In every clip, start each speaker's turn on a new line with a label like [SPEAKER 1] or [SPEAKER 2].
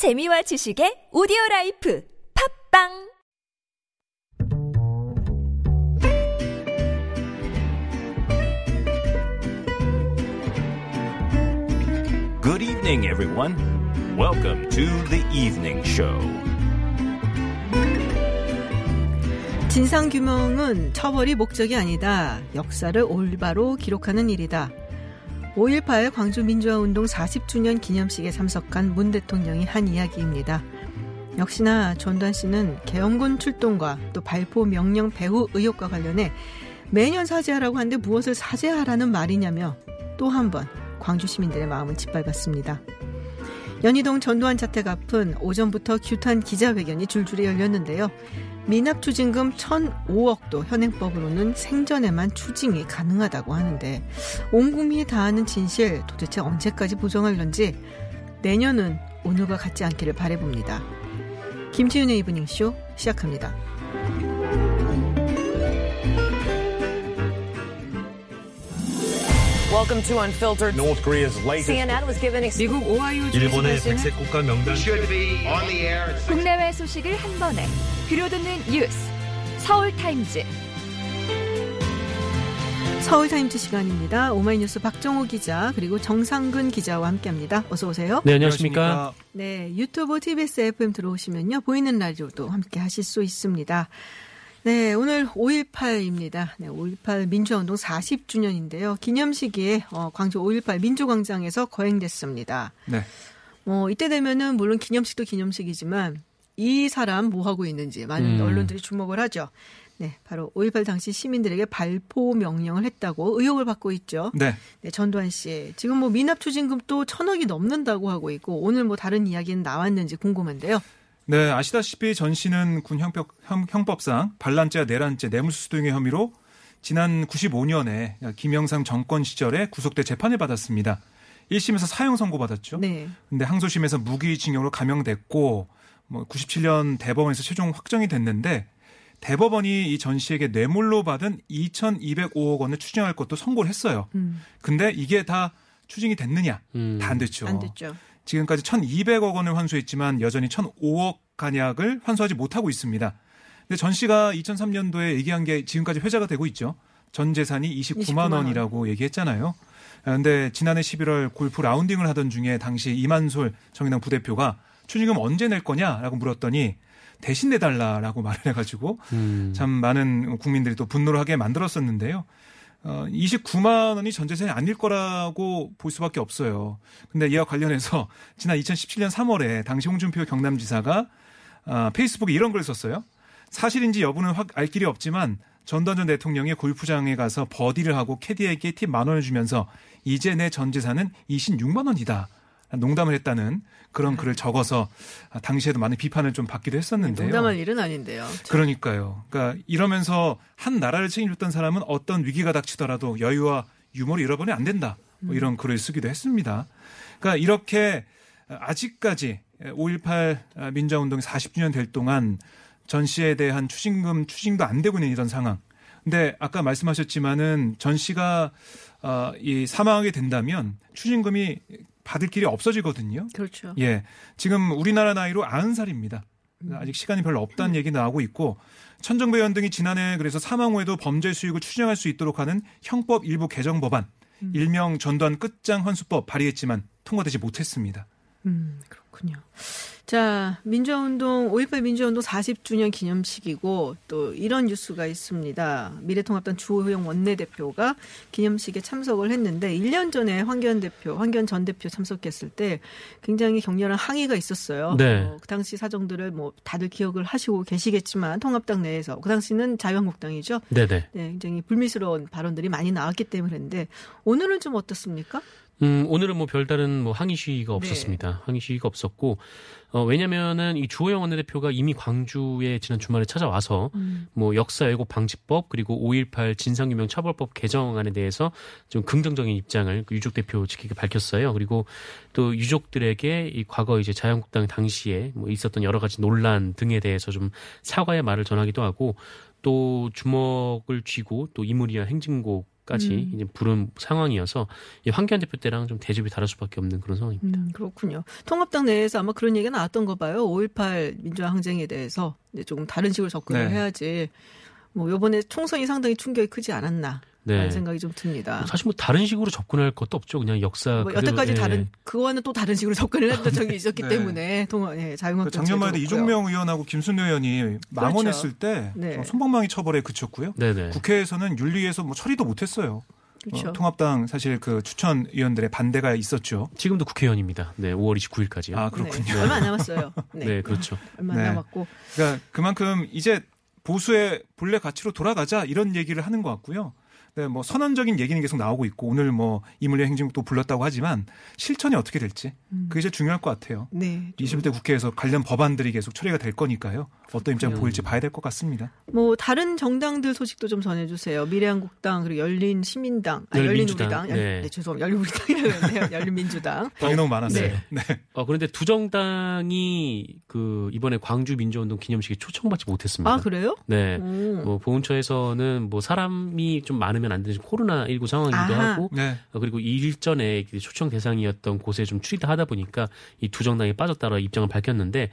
[SPEAKER 1] 재미와 지식의 오디오 라이프 팝빵
[SPEAKER 2] Good evening, everyone. Welcome to the evening show.
[SPEAKER 3] 진상규명은 처벌이 목적이 아니다. 역사를 올바로 기록하는 일이다. 5.18 광주민주화운동 40주년 기념식에 참석한 문 대통령이 한 이야기입니다. 역시나 전두환 씨는 계엄군 출동과 또 발포 명령 배후 의혹과 관련해 매년 사죄하라고 하는데 무엇을 사죄하라는 말이냐며 또 한 번 광주 시민들의 마음을 짓밟았습니다. 연희동 전두환 자택 앞은 오전부터 규탄 기자회견이 줄줄이 열렸는데요. 미납 추징금 1,005억도 현행법으로는 생전에만 추징이 가능하다고 하는데 온 국민이 다 아는 진실 도대체 언제까지 보정할런지 내년은 오늘과 같지 않기를 바래봅니다. 김지윤의 이브닝쇼 시작합니다.
[SPEAKER 4] Welcome to Unfiltered.
[SPEAKER 5] North Korea's latest
[SPEAKER 4] CNN was given ex-
[SPEAKER 3] 미국 오하이오
[SPEAKER 5] 일본의
[SPEAKER 3] 주지사는
[SPEAKER 5] 백색 국가 명단
[SPEAKER 1] 국내외 소식을 한 번에 들려듣는 뉴스 서울타임즈
[SPEAKER 3] 서울타임즈 시간입니다. 오마이뉴스 박정호 기자 그리고 정상근 기자와 함께합니다. 어서 오세요.
[SPEAKER 6] 네, 안녕하십니까.
[SPEAKER 3] 네, 유튜브 TBS FM 들어오시면요. 보이는 라디오도 함께 하실 수 있습니다. 네, 오늘 5.18입니다. 네, 5.18 민주화운동 40주년인데요. 기념식이 어, 광주 5.18 민주광장에서 거행됐습니다.
[SPEAKER 7] 네.
[SPEAKER 3] 뭐, 이때 되면은 물론 기념식도 기념식이지만 이 사람 뭐 하고 있는지 많은
[SPEAKER 6] 음.
[SPEAKER 3] 언론들이 주목을 하죠. 네, 바로 5.18 당시 시민들에게 발포 명령을 했다고 의혹을 받고 있죠.
[SPEAKER 7] 네.
[SPEAKER 3] 네, 전두환 씨. 지금 뭐 미납 추징금도 천억이 넘는다고 하고 있고 오늘 뭐 다른 이야기는 나왔는지 궁금한데요.
[SPEAKER 7] 네, 아시다시피 전 씨는 군 형법, 형, 형법상 반란죄와 내란죄, 뇌물수수 등의 혐의로 지난 95년에 김영삼 정권 시절에 구속돼 재판을 받았습니다. 1심에서 사형 선고받았죠.
[SPEAKER 3] 네.
[SPEAKER 7] 근데 항소심에서 무기징역으로 감형됐고 뭐 97년 대법원에서 최종 확정이 됐는데 대법원이 이 전 씨에게 뇌물로 받은 2,205억 원을 추징할 것도 선고를 했어요.
[SPEAKER 3] 음,
[SPEAKER 7] 근데 이게 다 추징이 됐느냐?
[SPEAKER 6] 음.
[SPEAKER 7] 다안 됐죠.
[SPEAKER 3] 안 됐죠.
[SPEAKER 7] 지금까지 1,200억 원을 환수했지만 여전히 1,005억 간약을 환수하지 못하고 있습니다. 근데 전 씨가 2003년도에 얘기한 게 지금까지 회자가 되고 있죠. 전 재산이 29만
[SPEAKER 3] 29만 원.
[SPEAKER 7] 원이라고 얘기했잖아요. 아, 근데 지난해 11월 골프 라운딩을 하던 중에 당시 이만솔 정의당 부대표가 추징금 언제 낼 거냐라고 물었더니 대신 내달라라고 말을 해가지고
[SPEAKER 6] 음.
[SPEAKER 7] 참 많은 국민들이 또 분노를 하게 만들었었는데요. 어, 29만 원이 전 재산이 아닐 거라고 볼 수밖에 없어요. 근데 이와 관련해서 지난 2017년 3월에 당시 홍준표 경남지사가 아, 페이스북에 이런 글을 썼어요. 사실인지 여부는 확 알 길이 없지만 전두환 전 대통령이 골프장에 가서 버디를 하고 캐디에게 팁 만 원을 주면서 이제 내 전 재산은 26만 원이다. 농담을 했다는 그런 글을 적어서 아, 당시에도 많은 비판을 좀 받기도 했었는데요.
[SPEAKER 3] 농담할 일은 아닌데요.
[SPEAKER 7] 그러니까요. 그러니까 이러면서 한 나라를 책임졌던 사람은 어떤 위기가 닥치더라도 여유와 유머를 잃어버리면 안 된다. 뭐 이런 글을 쓰기도 했습니다. 그러니까 이렇게 아직까지 5.18 민주화운동이 40주년 될 동안 전 씨에 대한 추징금 추징도 안 되고 있는 이런 상황. 근데 아까 말씀하셨지만은 전 씨가 어, 이 사망하게 된다면 추징금이 받을 길이 없어지거든요.
[SPEAKER 3] 그렇죠.
[SPEAKER 7] 예. 지금 우리나라 나이로 90살입니다. 아직 시간이 별로 없다는 얘기 나오고 있고 천정배원 등이 지난해 그래서 사망 후에도 범죄 수익을 추정할 수 있도록 하는 형법 일부 개정 법안 일명 전두환 끝장 환수법 발의했지만 통과되지 못했습니다.
[SPEAKER 3] 음, 그렇군요. 자, 민주화운동, 5.18 민주화운동 40주년 기념식이고 또 이런 뉴스가 있습니다. 미래통합당 주호영 원내대표가 기념식에 참석을 했는데 1년 전에 황교안 대표, 황교안 전 대표 참석했을 때 굉장히 격렬한 항의가 있었어요.
[SPEAKER 6] 네.
[SPEAKER 3] 어, 그 당시 사정들을 뭐 다들 기억을 하시고 계시겠지만 통합당 내에서 그 당시는 자유한국당이죠.
[SPEAKER 6] 네네.
[SPEAKER 3] 네, 굉장히 불미스러운 발언들이 많이 나왔기 때문에 그랬는데 오늘은 좀 어떻습니까?
[SPEAKER 6] 음, 오늘은 뭐 별다른 뭐 항의 시위가
[SPEAKER 3] 네.
[SPEAKER 6] 없었습니다. 항의 시위가 없었고, 어, 왜냐면은 이 주호영 원내대표가 이미 광주에 지난 주말에 찾아와서
[SPEAKER 3] 음.
[SPEAKER 6] 뭐 역사 왜곡 방지법 그리고 5.18 진상규명 처벌법 개정안에 대해서 좀 긍정적인 입장을 그 유족 대표 측에게 밝혔어요. 그리고 또 유족들에게 이 과거 이제 자유한국당 당시에 뭐 있었던 여러 가지 논란 등에 대해서 좀 사과의 말을 전하기도 하고 또 주먹을 쥐고 또 이무리한 행진곡 까지
[SPEAKER 3] 음.
[SPEAKER 6] 이제 부른 상황이어서 이 황교안 대표 때랑 좀 대접이 다를 수밖에 없는 그런 상황입니다.
[SPEAKER 3] 음, 그렇군요. 통합당 내에서 아마 그런 얘기가 나왔던 거 봐요. 5.18 민주화 항쟁에 대해서 이제 조금 다른 식으로 접근을
[SPEAKER 7] 네.
[SPEAKER 3] 해야지. 뭐 요번에 총선이 상당히 충격이 크지 않았나
[SPEAKER 6] 네.
[SPEAKER 3] 생각이 좀 듭니다.
[SPEAKER 6] 사실 뭐 다른 식으로 접근할 것도 없죠. 그냥 역사
[SPEAKER 3] 뭐 여태까지
[SPEAKER 6] 예.
[SPEAKER 3] 다른 그거와는 또 다른 식으로 접근을 했던 적이 있었기
[SPEAKER 7] 네.
[SPEAKER 3] 때문에 통합 예,
[SPEAKER 7] 그
[SPEAKER 3] 자유한국당
[SPEAKER 7] 작년만 해도
[SPEAKER 3] 제도였고요.
[SPEAKER 7] 이종명 의원하고 김순례 의원이 망언했을 때
[SPEAKER 3] 네.
[SPEAKER 7] 좀 손방망이 처벌에 그쳤고요.
[SPEAKER 6] 네네.
[SPEAKER 7] 국회에서는 윤리에서 뭐 처리도 못했어요.
[SPEAKER 3] 그렇죠.
[SPEAKER 7] 어, 통합당 사실 그 추천 의원들의 반대가 있었죠.
[SPEAKER 6] 지금도 국회의원입니다. 네, 5월 29일까지요.
[SPEAKER 7] 아 그렇군요.
[SPEAKER 3] 네, 얼마 안 남았어요.
[SPEAKER 6] 네,
[SPEAKER 3] 네,
[SPEAKER 6] 그렇죠.
[SPEAKER 3] 얼마 안
[SPEAKER 7] 네.
[SPEAKER 3] 남았고
[SPEAKER 7] 그러니까 그만큼 이제 보수의 본래 가치로 돌아가자 이런 얘기를 하는 것 같고요. 네, 뭐 선언적인 얘기는 계속 나오고 있고 오늘 뭐 이물리 행진국도 불렀다고 하지만 실천이 어떻게 될지 그게 이제 중요할 것 같아요.
[SPEAKER 3] 네.
[SPEAKER 7] 21대 국회에서 관련 법안들이 계속 처리가 될 거니까요. 어떤 입장 보일지 봐야 될 것 같습니다.
[SPEAKER 3] 뭐 다른 정당들 소식도 좀 전해주세요. 미래한국당 그리고 열린 시민당, 아, 열린
[SPEAKER 6] 열린민주당.
[SPEAKER 3] 우리당, 열,
[SPEAKER 6] 네.
[SPEAKER 3] 네. 죄송합니다. 열린 우리당이라고 했네요. 열린 민주당.
[SPEAKER 7] 당이 너무 많았어요. 네.
[SPEAKER 6] 어, 그런데 두 정당이 그 이번에 광주 민주운동 기념식에 초청받지 못했습니다.
[SPEAKER 3] 아 그래요?
[SPEAKER 6] 네.
[SPEAKER 3] 음.
[SPEAKER 6] 뭐 보훈처에서는 뭐 사람이 좀 많 으면 안 되는 코로나 19 상황이기도
[SPEAKER 3] 아하.
[SPEAKER 6] 하고
[SPEAKER 7] 네.
[SPEAKER 6] 어, 그리고 일전에 초청 대상이었던 곳에 좀 추리다 하다 보니까 이 두 정당이 빠졌다라 입장을 밝혔는데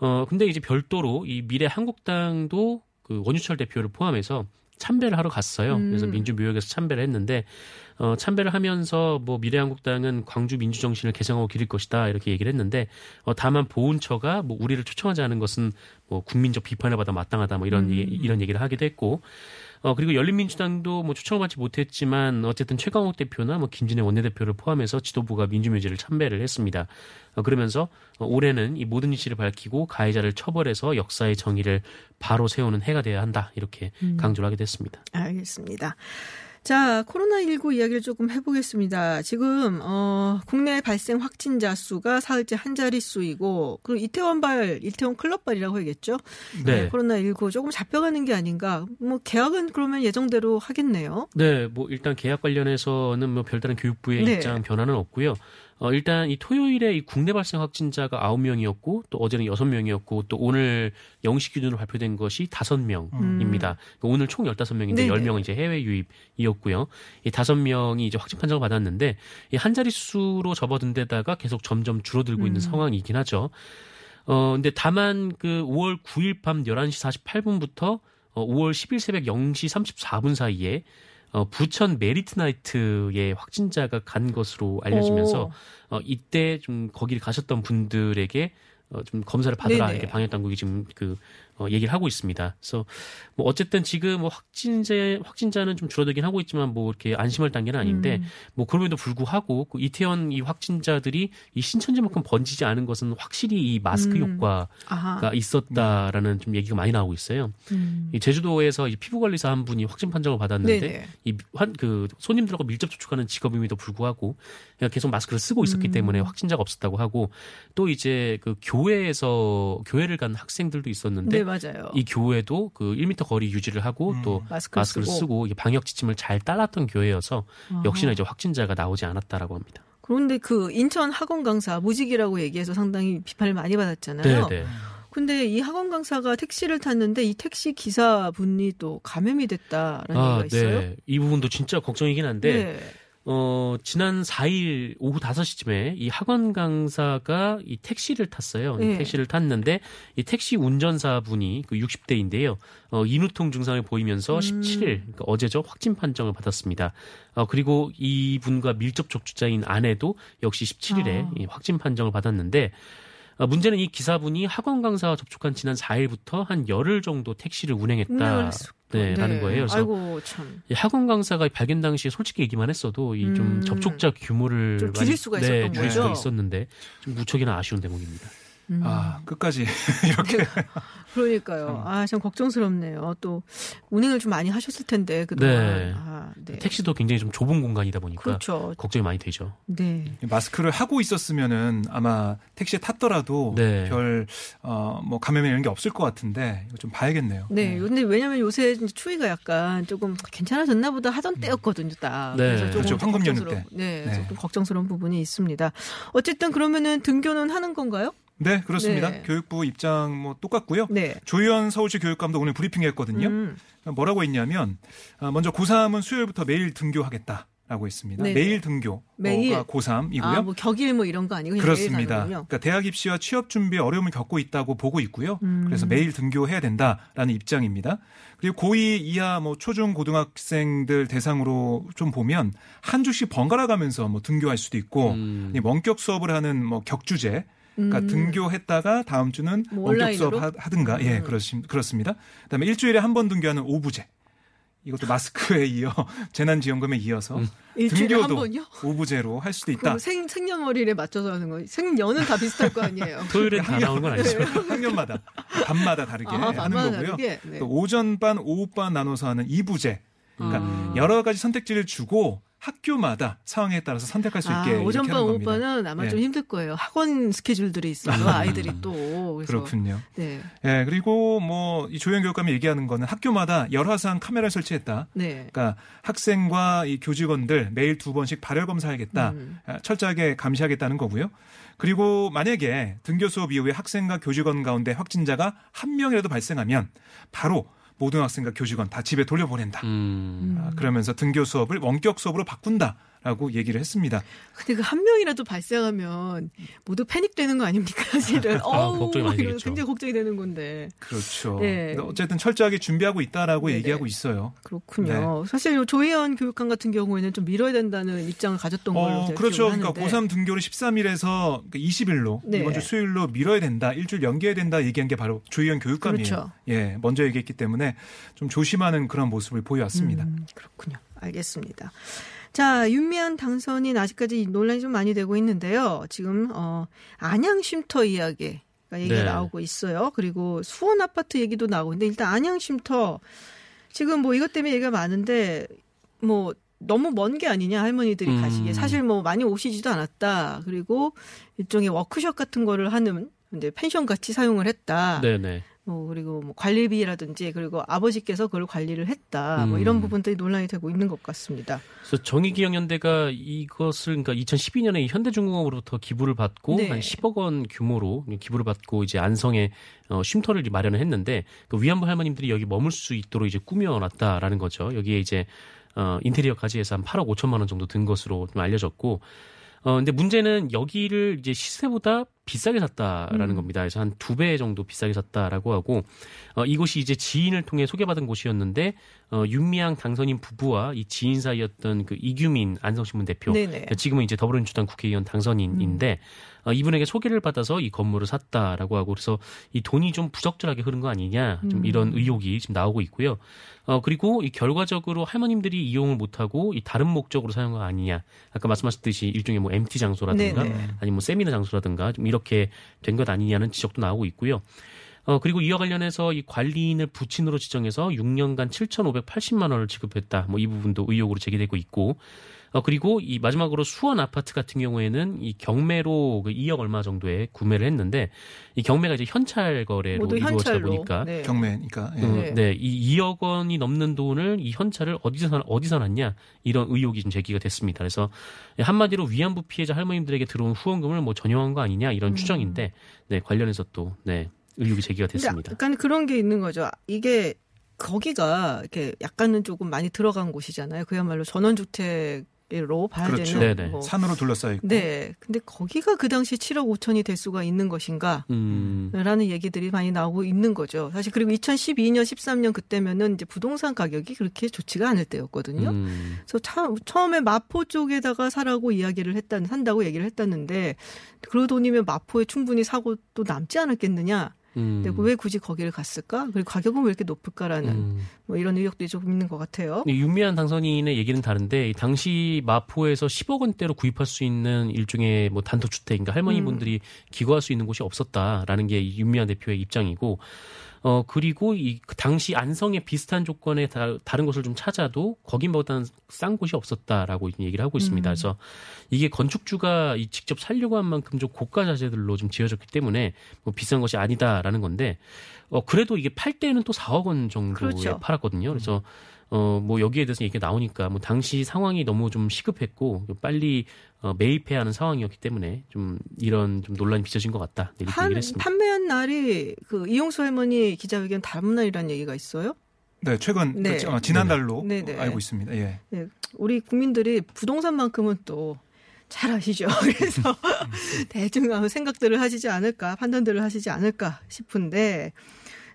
[SPEAKER 6] 어 근데 이제 별도로 이 미래 한국당도 그 원유철 대표를 포함해서 참배를 하러 갔어요.
[SPEAKER 3] 음.
[SPEAKER 6] 그래서 민주묘역에서 참배를 했는데 어 참배를 하면서 뭐 미래한국당은 광주 민주 정신을 개성하고 기릴 것이다 이렇게 얘기를 했는데 어 다만 보훈처가 뭐 우리를 초청하지 않은 것은 뭐 국민적 비판을 받아 마땅하다 뭐 이런
[SPEAKER 3] 음.
[SPEAKER 6] 얘기- 이런 얘기를 하기도 했고 어 그리고 열린민주당도 뭐 초청을 받지 못했지만 어쨌든 최강욱 대표나 뭐 김진애 원내대표를 포함해서 지도부가 민주묘지를 참배를 했습니다. 어 그러면서 어, 올해는 이 모든 이슈를 밝히고 가해자를 처벌해서 역사의 정의를 바로 세우는 해가 돼야 한다 이렇게
[SPEAKER 3] 음.
[SPEAKER 6] 강조를 하게 됐습니다.
[SPEAKER 3] 알겠습니다. 자, 코로나19 이야기를 조금 해보겠습니다. 지금, 어, 국내 발생 확진자 수가 사흘째 한 자릿수이고, 그리고 이태원발, 이태원 클럽발이라고 해야겠죠?
[SPEAKER 6] 네.
[SPEAKER 3] 코로나19 조금 잡혀가는 게 아닌가. 뭐, 계약은 그러면 예정대로 하겠네요.
[SPEAKER 6] 네, 뭐 일단 계약 관련해서는 뭐 별다른 교육부의
[SPEAKER 3] 네.
[SPEAKER 6] 입장 변화는 없고요. 어, 일단 이 토요일에 이 국내 발생 확진자가 9명이었고 또 어제는 6명이었고 또 오늘 0시 기준으로 발표된 것이 5명입니다. 오늘 총 15명인데
[SPEAKER 3] 음. 네네.
[SPEAKER 6] 10명은 이제 해외 유입이었고요. 이 5명이 이제 확진 판정을 받았는데 이한 자릿수로 접어든 데다가 계속 점점 줄어들고 있는
[SPEAKER 3] 음.
[SPEAKER 6] 상황이긴 하죠. 어, 근데 다만 그 5월 9일 밤 11시 48분부터 어, 5월 10일 새벽 0시 34분 사이에 어, 부천 메리트 나이트에 확진자가 간 것으로 알려지면서
[SPEAKER 3] 오.
[SPEAKER 6] 어, 이때 좀 거기를 가셨던 분들에게 어, 좀 검사를 받으라
[SPEAKER 3] 네네.
[SPEAKER 6] 이렇게 방역 당국이 지금 그 어, 얘기를 하고 있습니다. 그래서 뭐 어쨌든 지금 뭐 확진자 확진자는 좀 줄어들긴 하고 있지만 뭐 이렇게 안심할 단계는 아닌데
[SPEAKER 3] 음.
[SPEAKER 6] 뭐 그럼에도 불구하고 그 이태원 이 확진자들이 이 신천지만큼 번지지 않은 것은 확실히 이 마스크
[SPEAKER 3] 음.
[SPEAKER 6] 효과가
[SPEAKER 3] 아하.
[SPEAKER 6] 있었다라는 좀 얘기가 많이 나오고 있어요.
[SPEAKER 3] 음.
[SPEAKER 6] 이 제주도에서 이 피부관리사 한 분이 확진 판정을 받았는데. 이환그 손님들하고 밀접 접촉하는 직업임에도 불구하고 계속 마스크를 쓰고 있었기
[SPEAKER 3] 음.
[SPEAKER 6] 때문에 확진자가 없었다고 하고 또 이제 그 교회에서 교회를 간 학생들도 있었는데
[SPEAKER 3] 네, 맞아요.
[SPEAKER 6] 이 교회도 그 1미터 거리 유지를 하고
[SPEAKER 7] 음.
[SPEAKER 6] 또
[SPEAKER 3] 마스크를,
[SPEAKER 6] 마스크를 쓰고 이게 방역 지침을 잘 따랐던 교회여서
[SPEAKER 3] 아하.
[SPEAKER 6] 역시나 이제 확진자가 나오지 않았다라고 합니다.
[SPEAKER 3] 그런데 그 인천 학원 강사 무직이라고 얘기해서 상당히 비판을 많이 받았잖아요.
[SPEAKER 6] 네, 네.
[SPEAKER 3] 근데 이 학원 강사가 택시를 탔는데 이 택시 기사분이 또 감염이 됐다라는
[SPEAKER 6] 아,
[SPEAKER 3] 얘기가 있어요.
[SPEAKER 6] 네. 이 부분도 진짜 걱정이긴 한데
[SPEAKER 3] 네.
[SPEAKER 6] 어, 지난 4일 오후 5시쯤에 이 학원 강사가 이 택시를 탔어요. 이
[SPEAKER 3] 네.
[SPEAKER 6] 택시를 탔는데 이 택시 운전사분이 그 60대인데요. 어, 인후통 증상을 보이면서
[SPEAKER 3] 음.
[SPEAKER 6] 17일, 그러니까 어제죠. 확진 판정을 받았습니다. 어, 그리고 이분과 밀접 접촉자인 아내도 역시 17일에
[SPEAKER 3] 아.
[SPEAKER 6] 이 확진 판정을 받았는데 어, 문제는 이 기사분이 학원 강사와 접촉한 지난 4일부터 한 열흘 정도 택시를 운행했다.
[SPEAKER 3] 했었고.
[SPEAKER 6] 네, 라는 거예요. 그래서
[SPEAKER 3] 아이고
[SPEAKER 6] 학원 강사가 발견 당시에 솔직히 얘기만 했어도 이좀
[SPEAKER 3] 음.
[SPEAKER 6] 접촉자 규모를
[SPEAKER 3] 좀 줄일 수가
[SPEAKER 6] 네,
[SPEAKER 3] 있었던
[SPEAKER 6] 줄일
[SPEAKER 3] 거죠.
[SPEAKER 6] 수가 있었는데 좀 무척이나 아쉬운 대목입니다.
[SPEAKER 3] 음.
[SPEAKER 7] 아, 끝까지 이렇게
[SPEAKER 3] 그러니까요. 아, 참 걱정스럽네요. 또 운행을 좀 많이 하셨을 텐데 그동안.
[SPEAKER 6] 네.
[SPEAKER 3] 아, 네.
[SPEAKER 6] 택시도 굉장히 좀 좁은 공간이다 보니까
[SPEAKER 3] 그렇죠.
[SPEAKER 6] 걱정이 많이 되죠.
[SPEAKER 3] 네.
[SPEAKER 7] 마스크를 하고 있었으면은 아마 택시에 탔더라도
[SPEAKER 6] 네.
[SPEAKER 7] 별 어, 뭐 감염이 이런 게 없을 것 같은데 이거 좀 봐야겠네요.
[SPEAKER 3] 네. 근데 왜냐면 요새 추위가 약간 조금 괜찮아졌나 보다 하던 때였거든요, 딱.
[SPEAKER 6] 네.
[SPEAKER 3] 그래서 조금
[SPEAKER 7] 그렇죠. 황금 연휴 때.
[SPEAKER 3] 네.
[SPEAKER 7] 네.
[SPEAKER 3] 조금 걱정스러운 부분이 있습니다. 어쨌든 그러면은 등교는 하는 건가요?
[SPEAKER 7] 네, 그렇습니다.
[SPEAKER 3] 네.
[SPEAKER 7] 교육부 입장 뭐 똑같고요.
[SPEAKER 3] 네.
[SPEAKER 7] 조희연 서울시 교육감도 오늘 브리핑했거든요.
[SPEAKER 3] 음.
[SPEAKER 7] 뭐라고 했냐면 아, 먼저 고3은 수요일부터 매일 등교하겠다 라고 했습니다.
[SPEAKER 3] 네.
[SPEAKER 7] 매일 등교가
[SPEAKER 3] 매일?
[SPEAKER 7] 고3이고요.
[SPEAKER 3] 아, 뭐 격일 뭐 이런 거 아니고
[SPEAKER 7] 그렇습니다. 그러니까 대학 입시와 취업 준비에 어려움을 겪고 있다고 보고 있고요.
[SPEAKER 3] 음.
[SPEAKER 7] 그래서 매일 등교해야 된다라는 입장입니다. 그리고 고2 이하 뭐 초중 고등학생들 대상으로 좀 보면 한 주씩 번갈아 가면서 뭐 등교할 수도 있고
[SPEAKER 6] 음.
[SPEAKER 7] 이 원격 수업을 하는 뭐 격주제 그러니까
[SPEAKER 3] 음.
[SPEAKER 7] 등교했다가 다음 주는
[SPEAKER 3] 뭐
[SPEAKER 7] 원격? 수업 하- 하든가 예
[SPEAKER 3] 음.
[SPEAKER 7] 그렇습, 그렇습니다. 그다음에 일주일에 한 번 등교하는 오부제 이것도 마스크에 이어 재난지원금에 이어서
[SPEAKER 3] 음.
[SPEAKER 7] 등교도? 오부제로 할 수도 있다.
[SPEAKER 3] 생, 생년월일에 맞춰서 하는 거. 생년은 다 비슷할 거 아니에요.
[SPEAKER 6] 토요일에 다 나오는 건 아니죠.
[SPEAKER 7] 학년마다 밤마다 다르게
[SPEAKER 3] 아,
[SPEAKER 7] 하는
[SPEAKER 3] 밤마다
[SPEAKER 7] 거고요.
[SPEAKER 3] 다르게? 네.
[SPEAKER 7] 또 오전반, 오후반 나눠서 하는 이부제. 그러니까
[SPEAKER 3] 아.
[SPEAKER 7] 여러 가지 선택지를 주고 학교마다 상황에 따라서 선택할 수 있게
[SPEAKER 3] 아, 오전반. 오후반은 아마
[SPEAKER 7] 네.
[SPEAKER 3] 좀 힘들 거예요. 학원 스케줄들이 있어서 아이들이 또. 그래서
[SPEAKER 7] 그렇군요.
[SPEAKER 3] 네.
[SPEAKER 7] 예, 그리고 뭐 이 조영 교육감이 얘기하는 거는 학교마다 열화상 카메라를 설치했다.
[SPEAKER 3] 네.
[SPEAKER 7] 그러니까 학생과 이 교직원들 매일 두 번씩 발열 검사하겠다.
[SPEAKER 3] 음.
[SPEAKER 7] 아, 철저하게 감시하겠다는 거고요. 그리고 만약에 등교 수업 이후에 학생과 교직원 가운데 확진자가 한 명이라도 발생하면 바로 모든 학생과 교직원 다 집에 돌려보낸다.
[SPEAKER 6] 음.
[SPEAKER 7] 아, 그러면서 등교 수업을 원격 수업으로 바꾼다 라고 얘기를 했습니다.
[SPEAKER 3] 근데 그 한 명이라도 발생하면 모두 패닉되는 거 아닙니까, 사실은? 어우,
[SPEAKER 6] 걱정이 많이 되겠죠.
[SPEAKER 3] 굉장히 걱정이 되는 건데.
[SPEAKER 7] 그렇죠.
[SPEAKER 3] 네.
[SPEAKER 7] 어쨌든 철저하게 준비하고 있다라고
[SPEAKER 3] 네네.
[SPEAKER 7] 얘기하고 있어요.
[SPEAKER 3] 그렇군요. 사실 요 조혜연 교육감 같은 경우에는 좀 미뤄야 된다는 입장을 가졌던 걸로
[SPEAKER 7] 어, 그렇죠. 그러니까
[SPEAKER 3] 하는데.
[SPEAKER 7] 고3 등교를 13일에서 20일로
[SPEAKER 3] 네.
[SPEAKER 7] 이번 주 수요일로 미뤄야 된다. 일주일 연기해야 된다 얘기한 게 바로 조희연 교육감이에요.
[SPEAKER 3] 그렇죠.
[SPEAKER 7] 예, 먼저 얘기했기 때문에 좀 조심하는 그런 모습을 보여왔습니다.
[SPEAKER 3] 음, 그렇군요. 알겠습니다. 자, 윤미향 당선인 아직까지 논란이 좀 많이 되고 있는데요. 지금 어 안양 쉼터 이야기 가 얘기가
[SPEAKER 6] 네.
[SPEAKER 3] 나오고 있어요. 그리고 수원 아파트 얘기도 나오고 있는데 일단 안양 쉼터 지금 뭐 이것 때문에 얘기가 많은데 뭐 너무 먼 게 아니냐 할머니들이
[SPEAKER 6] 음.
[SPEAKER 3] 가시기에 사실 뭐 많이 오시지도 않았다. 그리고 일종의 워크숍 같은 거를 하는 근데 펜션 같이 사용을 했다.
[SPEAKER 6] 네네.
[SPEAKER 3] 뭐 그리고 뭐 관리비라든지 그리고 아버지께서 그걸 관리를 했다. 뭐
[SPEAKER 6] 음.
[SPEAKER 3] 이런 부분들이 논란이 되고 있는 것 같습니다.
[SPEAKER 6] 그래서 정의기억연대가 이것을 그러니까 2012년에 현대중공업으로부터 기부를 받고
[SPEAKER 3] 네.
[SPEAKER 6] 한 10억 원 규모로 기부를 받고 이제 안성에 어, 쉼터를 마련을 했는데 그 위안부 할머님들이 여기 머물 수 있도록 이제 꾸며놨다라는 거죠. 여기에 이제 어, 인테리어까지 해서 한 8억 5천만 원 정도 든 것으로 좀 알려졌고 어, 근데 문제는 여기를 이제 시세보다 비싸게 샀다라는
[SPEAKER 3] 음.
[SPEAKER 6] 겁니다. 그래서 한 두 배 정도 비싸게 샀다라고 하고, 어, 이곳이 이제 지인을 통해 소개받은 곳이었는데, 어, 윤미향 당선인 부부와 이 지인 사이였던 그 이규민 안성신문 대표.
[SPEAKER 3] 네네.
[SPEAKER 6] 그러니까 지금은 이제 더불어민주당 국회의원 당선인인데, 어, 이분에게 소개를 받아서 이 건물을 샀다라고 하고, 그래서 이 돈이 좀 부적절하게 흐른 거 아니냐, 좀
[SPEAKER 3] 음.
[SPEAKER 6] 이런 의혹이 지금 나오고 있고요. 어, 그리고 이 결과적으로 할머님들이 이용을 못하고 이 다른 목적으로 사용한 거 아니냐. 아까 말씀하셨듯이 일종의 뭐 MT 장소라든가
[SPEAKER 3] 네네.
[SPEAKER 6] 아니면 뭐 세미나 장소라든가 좀 이렇게 된 것 아니냐는 지적도 나오고 있고요. 어, 그리고 이와 관련해서 이 관리인을 부친으로 지정해서 6년간 7,580만 원을 지급했다. 뭐 이 부분도 의혹으로 제기되고 있고. 어, 그리고 이 마지막으로 수원 아파트 같은 경우에는 이 경매로 그 2억 얼마 정도에 구매를 했는데 이 경매가 이제 현찰 거래로 이루어지다. 보니까
[SPEAKER 3] 네.
[SPEAKER 7] 경매니까. 예.
[SPEAKER 6] 음,
[SPEAKER 3] 네.
[SPEAKER 6] 네. 이 2억 원이 넘는 돈을 이 현찰을 어디서 사- 어디서 났냐 이런 의혹이 좀 제기가 됐습니다. 그래서 한마디로 위안부 피해자 할머님들에게 들어온 후원금을 뭐 전용한 거 아니냐 이런 추정인데 네 관련해서 또 네 의혹이 제기가 됐습니다.
[SPEAKER 3] 약간 그런 게 있는 거죠. 이게 거기가 이렇게 약간은 조금 많이 들어간 곳이잖아요. 그야말로 전원주택으 로 봐야
[SPEAKER 7] 그렇죠.
[SPEAKER 3] 되는.
[SPEAKER 6] 네네.
[SPEAKER 3] 뭐.
[SPEAKER 7] 산으로 둘러싸여 있고.
[SPEAKER 3] 네. 근데 거기가 그 당시 7억 5천이 될 수가 있는 것인가?
[SPEAKER 6] 음,
[SPEAKER 3] 라는 얘기들이 많이 나오고 있는 거죠. 사실 그리고 2012년, 13년 그때면은 이제 부동산 가격이 그렇게 좋지가 않을 때였거든요.
[SPEAKER 6] 음,
[SPEAKER 3] 그래서 차, 처음에 마포 쪽에다가 사라고 이야기를 했다, 산다고 얘기를 했다는데 그 돈이면 마포에 충분히 사고 또 남지 않았겠느냐.
[SPEAKER 6] 음,
[SPEAKER 3] 근데 왜 굳이 거기를 갔을까? 그리고 가격은 왜 이렇게 높을까라는
[SPEAKER 6] 음.
[SPEAKER 3] 뭐 이런 의혹들이 좀 있는 것 같아요.
[SPEAKER 6] 이 윤미한 당선인의 얘기는 다른데 이 당시 마포에서 10억 원대로 구입할 수 있는 일종의 뭐 단독주택, 그러니까 할머니분들이 기거할 수 있는 곳이 없었다라는 게이 윤미한 대표의 입장이고, 어 그리고 이그 당시 안성에 비슷한 조건의 다, 다른 곳을 좀 찾아도 거기보다는 싼 곳이 없었다라고 얘기를 하고 있습니다.
[SPEAKER 3] 음.
[SPEAKER 6] 그래서 이게 건축주가 이 직접 살려고 한 만큼 좀 고가 자재들로 좀 지어졌기 때문에 뭐 비싼 것이 아니다라는 건데, 어 그래도 이게 팔 때는 또 4억 원 정도에
[SPEAKER 3] 그렇죠.
[SPEAKER 6] 팔았거든요. 그래서 어, 뭐 여기에 대해서 얘기가 나오니까 뭐 당시 상황이 너무 좀 시급했고 빨리 어, 매입해야 하는 상황이었기 때문에 좀 이런 좀 논란이 빚어진 것 같다. 네, 이렇게
[SPEAKER 3] 판,
[SPEAKER 6] 얘기를 했습니다.
[SPEAKER 3] 판매한 날이 그 이용수 할머니 기자회견 다음 날이라는 얘기가 있어요.
[SPEAKER 7] 네, 최근
[SPEAKER 3] 네.
[SPEAKER 7] 그, 어, 지난달로
[SPEAKER 3] 네, 네.
[SPEAKER 7] 알고 있습니다. 예.
[SPEAKER 3] 네, 우리 국민들이 부동산만큼은 또 잘 아시죠. 그래서 대중 아무 생각들을 하시지 않을까, 판단들을 하시지 않을까 싶은데,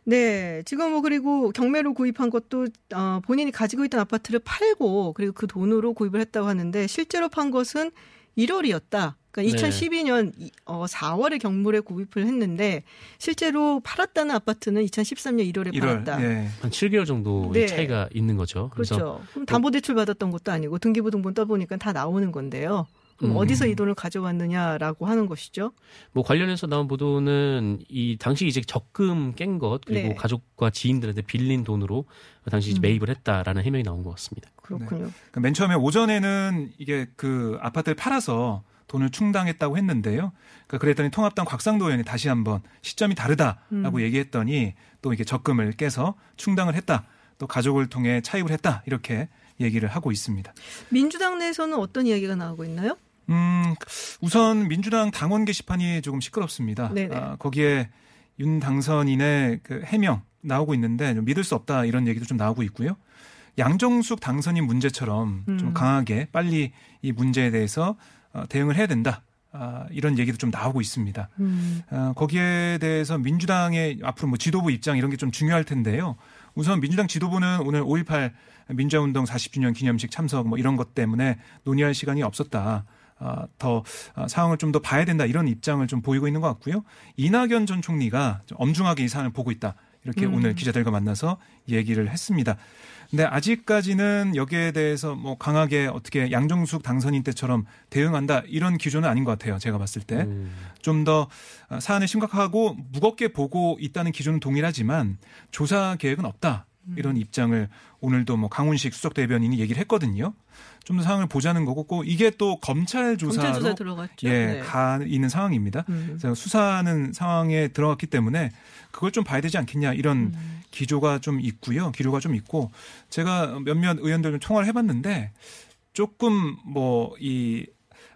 [SPEAKER 3] 네, 지금 뭐 그리고 경매로 구입한 것도 어, 본인이 가지고 있던 아파트를 팔고 그리고 그 돈으로 구입을 했다고 하는데 실제로 판 것은 1월이었다. 그러니까
[SPEAKER 6] 네.
[SPEAKER 3] 2012년 어, 4월에 경물에 구입을 했는데 실제로 팔았다는 아파트는 2013년 1월에
[SPEAKER 7] 1월.
[SPEAKER 3] 팔았다.
[SPEAKER 7] 예.
[SPEAKER 6] 한 7개월 정도
[SPEAKER 3] 네.
[SPEAKER 6] 차이가 있는 거죠.
[SPEAKER 3] 그렇죠. 그럼 담보대출 받았던 것도 아니고 등기부등본 떠보니까 다 나오는 건데요. 그럼
[SPEAKER 6] 음.
[SPEAKER 3] 어디서 이 돈을 가져왔느냐라고 하는 것이죠.
[SPEAKER 6] 뭐 관련해서 나온 보도는 이 당시 이제 적금 깬 것 그리고
[SPEAKER 3] 네.
[SPEAKER 6] 가족과 지인들한테 빌린 돈으로 당시 이제
[SPEAKER 3] 음.
[SPEAKER 6] 매입을 했다라는 해명이 나온 것 같습니다.
[SPEAKER 3] 그렇군요.
[SPEAKER 7] 그맨 처음에 오전에는 이게 그 아파트를 팔아서 돈을 충당했다고 했는데요. 그러니까 그랬더니 통합당 곽상도 의원이 다시 한번 시점이 다르다라고
[SPEAKER 3] 음.
[SPEAKER 7] 얘기했더니 또 이게 적금을 깨서 충당을 했다. 또 가족을 통해 차입을 했다. 이렇게 얘기를 하고 있습니다.
[SPEAKER 3] 민주당 내에서는 어떤 이야기가 나오고 있나요?
[SPEAKER 7] 음, 우선 민주당 당원 게시판이 조금 시끄럽습니다.
[SPEAKER 3] 네네.
[SPEAKER 7] 아, 거기에 윤 당선인의 그 해명 나오고 있는데 좀 믿을 수 없다 이런 얘기도 좀 나오고 있고요. 양정숙 당선인 문제처럼 좀
[SPEAKER 3] 음.
[SPEAKER 7] 강하게 빨리 이 문제에 대해서 어, 대응을 해야 된다. 아, 이런 얘기도 좀 나오고 있습니다.
[SPEAKER 3] 음.
[SPEAKER 7] 어, 거기에 대해서 민주당의 앞으로 뭐 지도부 입장 이런 게 좀 중요할 텐데요. 우선 민주당 지도부는 오늘 5.18 민주화운동 40주년 기념식 참석 뭐 이런 것 때문에 논의할 시간이 없었다. 아, 더 아, 상황을 좀 더 봐야 된다 이런 입장을 좀 보이고 있는 것 같고요. 이낙연 전 총리가 좀 엄중하게 이 사안을 보고 있다. 이렇게
[SPEAKER 3] 음.
[SPEAKER 7] 오늘 기자들과 만나서 얘기를 했습니다. 근데 아직까지는 여기에 대해서 뭐 강하게 어떻게 양정숙 당선인 때처럼 대응한다 이런 기조는 아닌 것 같아요. 제가 봤을 때.
[SPEAKER 6] 음.
[SPEAKER 7] 좀더 사안을 심각하고 무겁게 보고 있다는 기준은 동일하지만 조사 계획은 없다. 이런 입장을 오늘도 뭐 강훈식 수석 대변인이 얘기를 했거든요. 좀 더 상황을 보자는 거고 꼭 이게 또 검찰 조사로
[SPEAKER 3] 검찰 조사 들어갔죠.
[SPEAKER 7] 예,
[SPEAKER 3] 네.
[SPEAKER 7] 가 있는 상황입니다.
[SPEAKER 3] 음.
[SPEAKER 7] 그래서 수사하는 상황에 들어갔기 때문에 그걸 좀 봐야 되지 않겠냐 이런
[SPEAKER 3] 음.
[SPEAKER 7] 기조가 좀 있고요. 기조가 좀 있고 제가 몇몇 의원들 좀 통화를 해 봤는데 조금 뭐이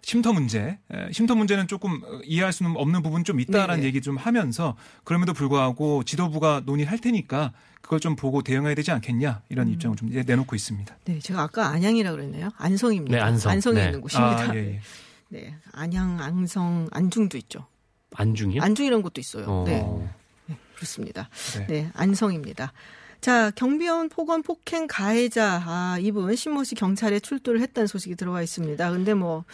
[SPEAKER 7] 쉼터 문제, 에, 쉼터 문제는 조금 이해할 수는 없는 부분 좀 있다라는
[SPEAKER 3] 네네.
[SPEAKER 7] 얘기 좀 하면서 그럼에도 불구하고 지도부가 논의할 테니까 그걸 좀 보고 대응해야 되지 않겠냐 이런
[SPEAKER 3] 음.
[SPEAKER 7] 입장을 좀 내놓고 있습니다.
[SPEAKER 3] 네, 제가 아까 안양이라 그랬네요. 안성입니다.
[SPEAKER 6] 네, 안성.
[SPEAKER 3] 안성에
[SPEAKER 6] 네.
[SPEAKER 3] 있는 곳입니다.
[SPEAKER 7] 아, 예, 예.
[SPEAKER 3] 네, 안양, 안성, 안중도 있죠.
[SPEAKER 6] 안중이요?
[SPEAKER 3] 안중이라는 곳도 있어요.
[SPEAKER 6] 어.
[SPEAKER 3] 네, 그렇습니다.
[SPEAKER 7] 네.
[SPEAKER 3] 네, 안성입니다. 자, 경비원 폭언 폭행 가해자 아, 이분 신모 씨 경찰에 출두를 했다는 소식이 들어와 있습니다. 근데 뭐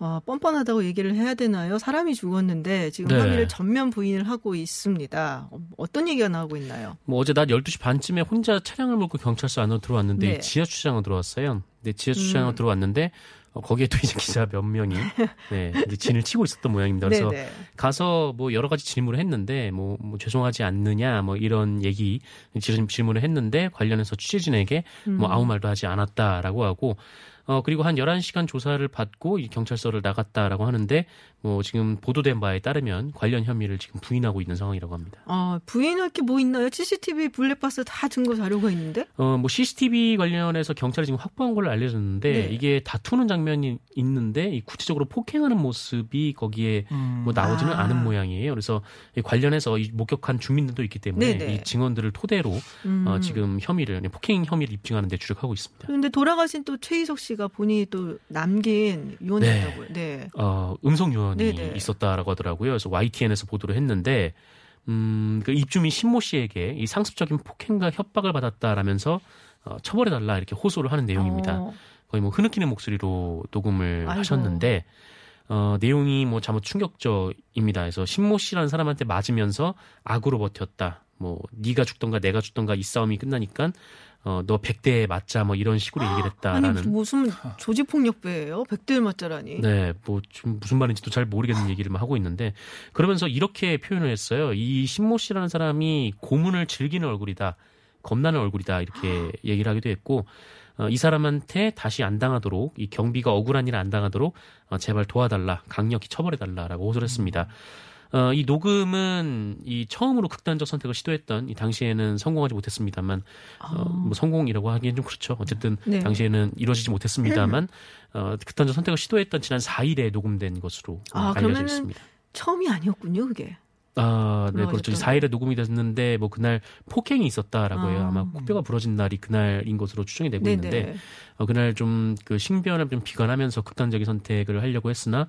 [SPEAKER 3] 어, 뻔뻔하다고 얘기를 해야 되나요? 사람이 죽었는데 지금
[SPEAKER 6] 네.
[SPEAKER 3] 혐의를 전면 부인을 하고 있습니다. 어, 어떤 얘기가 나오고 있나요?
[SPEAKER 6] 뭐 어제 낮 12시 반쯤에 혼자 차량을 몰고 경찰서 안으로 들어왔는데
[SPEAKER 3] 네.
[SPEAKER 6] 지하 주차장으로 들어왔어요. 근데 지하 주차장으로
[SPEAKER 3] 음.
[SPEAKER 6] 들어왔는데 어, 거기에 또 이제 기자 몇 명이 네, 이제 진을 치고 있었던 모양입니다. 그래서
[SPEAKER 3] 네네.
[SPEAKER 6] 가서 뭐 여러 가지 질문을 했는데 뭐, 뭐 죄송하지 않느냐 뭐 이런 얘기 질- 질문을 했는데 관련해서 취재진에게 뭐
[SPEAKER 3] 음.
[SPEAKER 6] 아무 말도 하지 않았다라고 하고 어 그리고 한 11시간 조사를 받고 이 경찰서를 나갔다라고 하는데 뭐 지금 보도된 바에 따르면 관련 혐의를 지금 부인하고 있는 상황이라고 합니다.
[SPEAKER 3] 아, 부인할 게 뭐 있나요? CCTV 블랙박스 다 증거 자료가 있는데?
[SPEAKER 6] 어, 뭐 CCTV 관련해서 경찰이 지금 확보한 걸로 알려졌는데
[SPEAKER 3] 네.
[SPEAKER 6] 이게 다투는 장면이 있는데 이 구체적으로 폭행하는 모습이 거기에
[SPEAKER 7] 음.
[SPEAKER 6] 뭐 나오지는
[SPEAKER 3] 아.
[SPEAKER 6] 않은 모양이에요. 그래서 이 관련해서 이 목격한 주민들도 있기 때문에
[SPEAKER 3] 네네.
[SPEAKER 6] 이 증언들을 토대로
[SPEAKER 3] 음.
[SPEAKER 6] 어, 지금 혐의를 폭행 혐의를 입증하는 데 주력하고 있습니다.
[SPEAKER 3] 그런데 돌아가신 또 최희석 씨가 본인이 또 남긴 유언이었다고요. 네.
[SPEAKER 6] 어, 음성 유언이
[SPEAKER 3] 네네.
[SPEAKER 6] 있었다라고 하더라고요. 그래서 YTN에서 보도를 했는데 음, 그 입주민 신모 씨에게 이 상습적인 폭행과 협박을 받았다라면서 어, 처벌해 달라 이렇게 호소를 하는 내용입니다.
[SPEAKER 3] 어,
[SPEAKER 6] 거의 뭐 흐느끼는 목소리로 녹음을
[SPEAKER 3] 아이고.
[SPEAKER 6] 하셨는데 어, 내용이 뭐 잘못 충격적입니다. 그래서 신모 씨라는 사람한테 맞으면서 악으로 버텼다. 뭐 네가 죽던가 내가 죽던가 이 싸움이 끝나니까 어, 너 100대에 맞자 뭐 이런 식으로 얘기를
[SPEAKER 3] 아니
[SPEAKER 6] 했다라는
[SPEAKER 3] 무슨 조직 폭력배예요? 백대를 맞자라니.
[SPEAKER 6] 네, 뭐 좀 무슨 말인지도 잘 모르겠는 얘기를 막 하고 있는데 그러면서 이렇게 표현을 했어요. 이 신모 씨라는 사람이 고문을 즐기는 얼굴이다, 겁나는 얼굴이다 이렇게 얘기를 하기도 했고 어, 이 사람한테 다시 안 당하도록 이 경비가 억울한 일 안 당하도록 어, 제발 도와달라, 강력히 처벌해달라라고 호소를 했습니다. 어, 이 녹음은 이 처음으로 극단적 선택을 시도했던 이 당시에는 성공하지 못했습니다만 어, 뭐 성공이라고 하기엔 좀 그렇죠. 어쨌든
[SPEAKER 3] 네.
[SPEAKER 6] 당시에는 이루어지지 못했습니다만 어, 극단적 선택을 시도했던 지난 4일에 녹음된 것으로
[SPEAKER 3] 아,
[SPEAKER 6] 알려져 있습니다.
[SPEAKER 3] 처음이 아니었군요, 그게.
[SPEAKER 6] 아, 네, 그렇죠.
[SPEAKER 3] 올라가셨던
[SPEAKER 6] 4일에 녹음이 됐는데 뭐 그날 폭행이 있었다라고 해요.
[SPEAKER 3] 아.
[SPEAKER 6] 아마 코뼈가 부러진 날이 그날인 것으로 추정이 되고
[SPEAKER 3] 네네.
[SPEAKER 6] 있는데 어, 그날 좀 그 신변을 좀 비관하면서 극단적인 선택을 하려고 했으나 음,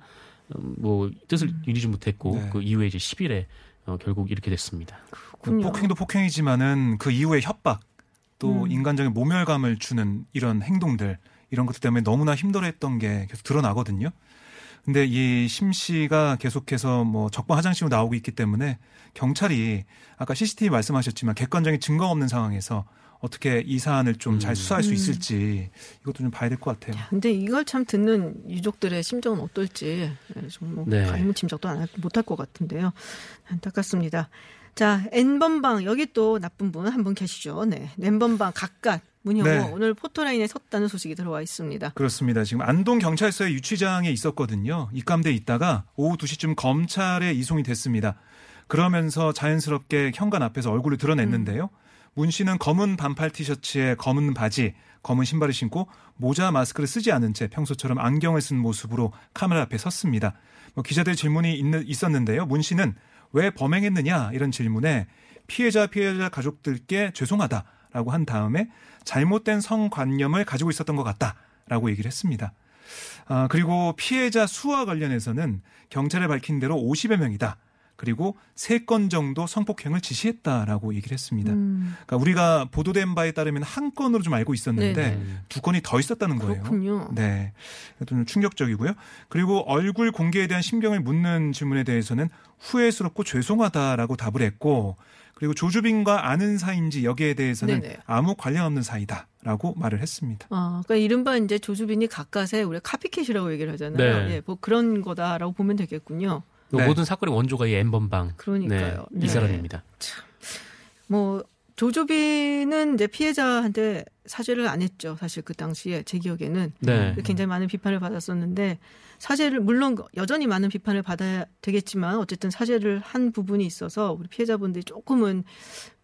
[SPEAKER 6] 뭐 뜻을 이루지 못했고
[SPEAKER 7] 네.
[SPEAKER 6] 그 이후에 이제 10일에 어, 결국 이렇게 됐습니다.
[SPEAKER 3] 그렇군요.
[SPEAKER 7] 폭행도 폭행이지만은 그 이후에 협박 또
[SPEAKER 3] 음.
[SPEAKER 7] 인간적인 모멸감을 주는 이런 행동들 이런 것들 때문에 너무나 힘들어했던 게 계속 드러나거든요. 근데 이 심 씨가 계속해서 뭐 적방 화장실로 나오고 있기 때문에 경찰이 아까 CCTV 말씀하셨지만 객관적인 증거 없는 상황에서 어떻게 이 사안을 좀잘
[SPEAKER 6] 음.
[SPEAKER 7] 수사할 수
[SPEAKER 3] 음.
[SPEAKER 7] 있을지 이것도 좀 봐야 될 것 같아요.
[SPEAKER 3] 근데 이걸 참 듣는 유족들의 심정은 어떨지 네, 좀뭐
[SPEAKER 6] 네.
[SPEAKER 3] 가리무 짐작도 안 할- 못할 것 같은데요. 안타깝습니다. 자, N번방 여기 또 나쁜 분 한 분 계시죠. 네, N번방 각각 문형호
[SPEAKER 7] 네.
[SPEAKER 3] 오늘 포토라인에 섰다는 소식이 들어와 있습니다.
[SPEAKER 7] 그렇습니다. 지금 안동 경찰서의 유치장에 있었거든요. 입감돼 있다가 오후 2시쯤 검찰에 이송이 됐습니다. 그러면서 자연스럽게 현관 앞에서 얼굴을 드러냈는데요. 문 씨는 검은 반팔 티셔츠에 검은 바지, 검은 신발을 신고 모자 마스크를 쓰지 않은 채 평소처럼 안경을 쓴 모습으로 카메라 앞에 섰습니다. 뭐 기자들 질문이 있는- 있었는데요. 문 씨는 왜 범행했느냐 이런 질문에 피해자 피해자 가족들께 죄송하다라고 한 다음에 잘못된 성관념을 가지고 있었던 것 같다라고 얘기를 했습니다. 아, 그리고 피해자 수와 관련해서는 경찰에 밝힌 대로 50여 명이다. 그리고 3건 정도 성폭행을 지시했다라고 얘기를 했습니다.
[SPEAKER 3] 음,
[SPEAKER 7] 그러니까 우리가 보도된 바에 따르면 한 건으로 좀 알고 있었는데
[SPEAKER 3] 네네.
[SPEAKER 7] 두 건이 더 있었다는 거예요.
[SPEAKER 3] 그렇군요.
[SPEAKER 7] 네. 좀 충격적이고요. 그리고 얼굴 공개에 대한 심경을 묻는 질문에 대해서는 후회스럽고 죄송하다라고 답을 했고 그리고 조주빈과 아는 사이인지 여기에 대해서는
[SPEAKER 3] 네네.
[SPEAKER 7] 아무 관련 없는 사이다라고 말을 했습니다.
[SPEAKER 3] 아, 그러니까 이른바 이제 조주빈이 가까스에 우리가 카피캣이라고 얘기를 하잖아요.
[SPEAKER 6] 네.
[SPEAKER 3] 예, 뭐 그런 거다라고 보면 되겠군요.
[SPEAKER 7] 네.
[SPEAKER 6] 모든 사건의 원조가 이 N번방.
[SPEAKER 3] 그러니까요.
[SPEAKER 6] 네,
[SPEAKER 3] 네.
[SPEAKER 6] 이 사람입니다.
[SPEAKER 3] 뭐 조조빈은 이제 피해자한테 사죄를 안 했죠. 사실 그 당시에 제 기억에는
[SPEAKER 6] 네.
[SPEAKER 3] 굉장히 많은 비판을 받았었는데 사죄를 물론 여전히 많은 비판을 받아야 되겠지만 어쨌든 사죄를 한 부분이 있어서 우리 피해자분들이 조금은